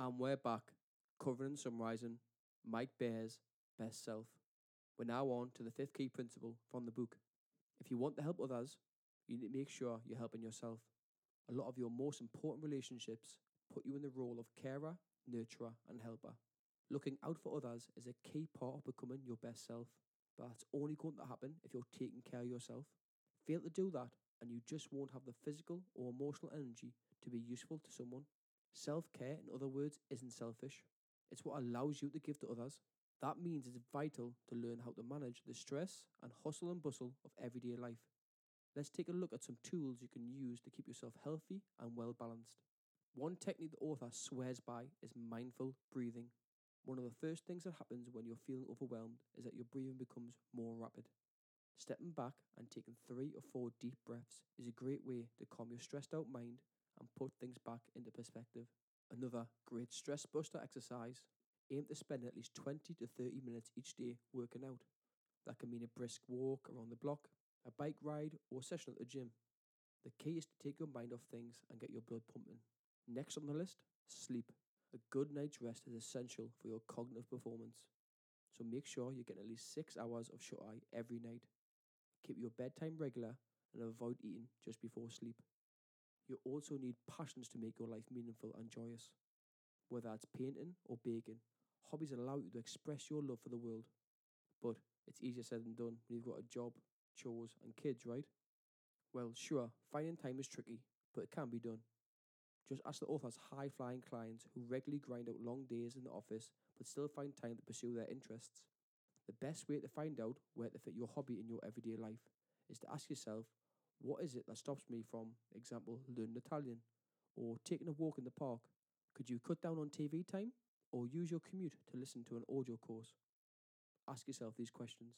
And we're back, covering and summarising Mike Bayer's Best Self. We're now on to the fifth key principle from the book. If you want to help others, you need to make sure you're helping yourself. A lot of your most important relationships put you in the role of carer, nurturer, and helper. Looking out for others is a key part of becoming your best self, but that's only going to happen if you're taking care of yourself. Fail to do that, and you just won't have the physical or emotional energy to be useful to someone. Self care, in other words, isn't selfish. It's what allows you to give to others. That means it's vital to learn how to manage the stress and hustle and bustle of everyday life. Let's take a look at some tools you can use to keep yourself healthy and well balanced. One technique the author swears by is mindful breathing. One of the first things that happens when you're feeling overwhelmed is that your breathing becomes more rapid. Stepping back and taking three or four deep breaths is a great way to calm your stressed out mind and put things back into perspective. Another great stress buster exercise aim to spend at least 20 to 30 minutes each day working out. That can mean a brisk walk around the block, a bike ride, or a session at the gym. The key is to take your mind off things and get your blood pumping. Next on the list, sleep. A good night's rest is essential for your cognitive performance. So make sure you get at least six hours of shut eye every night. Keep your bedtime regular and avoid eating just before sleep. You also need passions to make your life meaningful and joyous. Whether it's painting or baking, hobbies allow you to express your love for the world. But it's easier said than done when you've got a job, chores, and kids, right? Well, sure, finding time is tricky, but it can be done. Just ask the author's high flying clients who regularly grind out long days in the office but still find time to pursue their interests. The best way to find out where to fit your hobby in your everyday life is to ask yourself, what is it that stops me from, example, learning Italian or taking a walk in the park? Could you cut down on TV time or use your commute to listen to an audio course? Ask yourself these questions.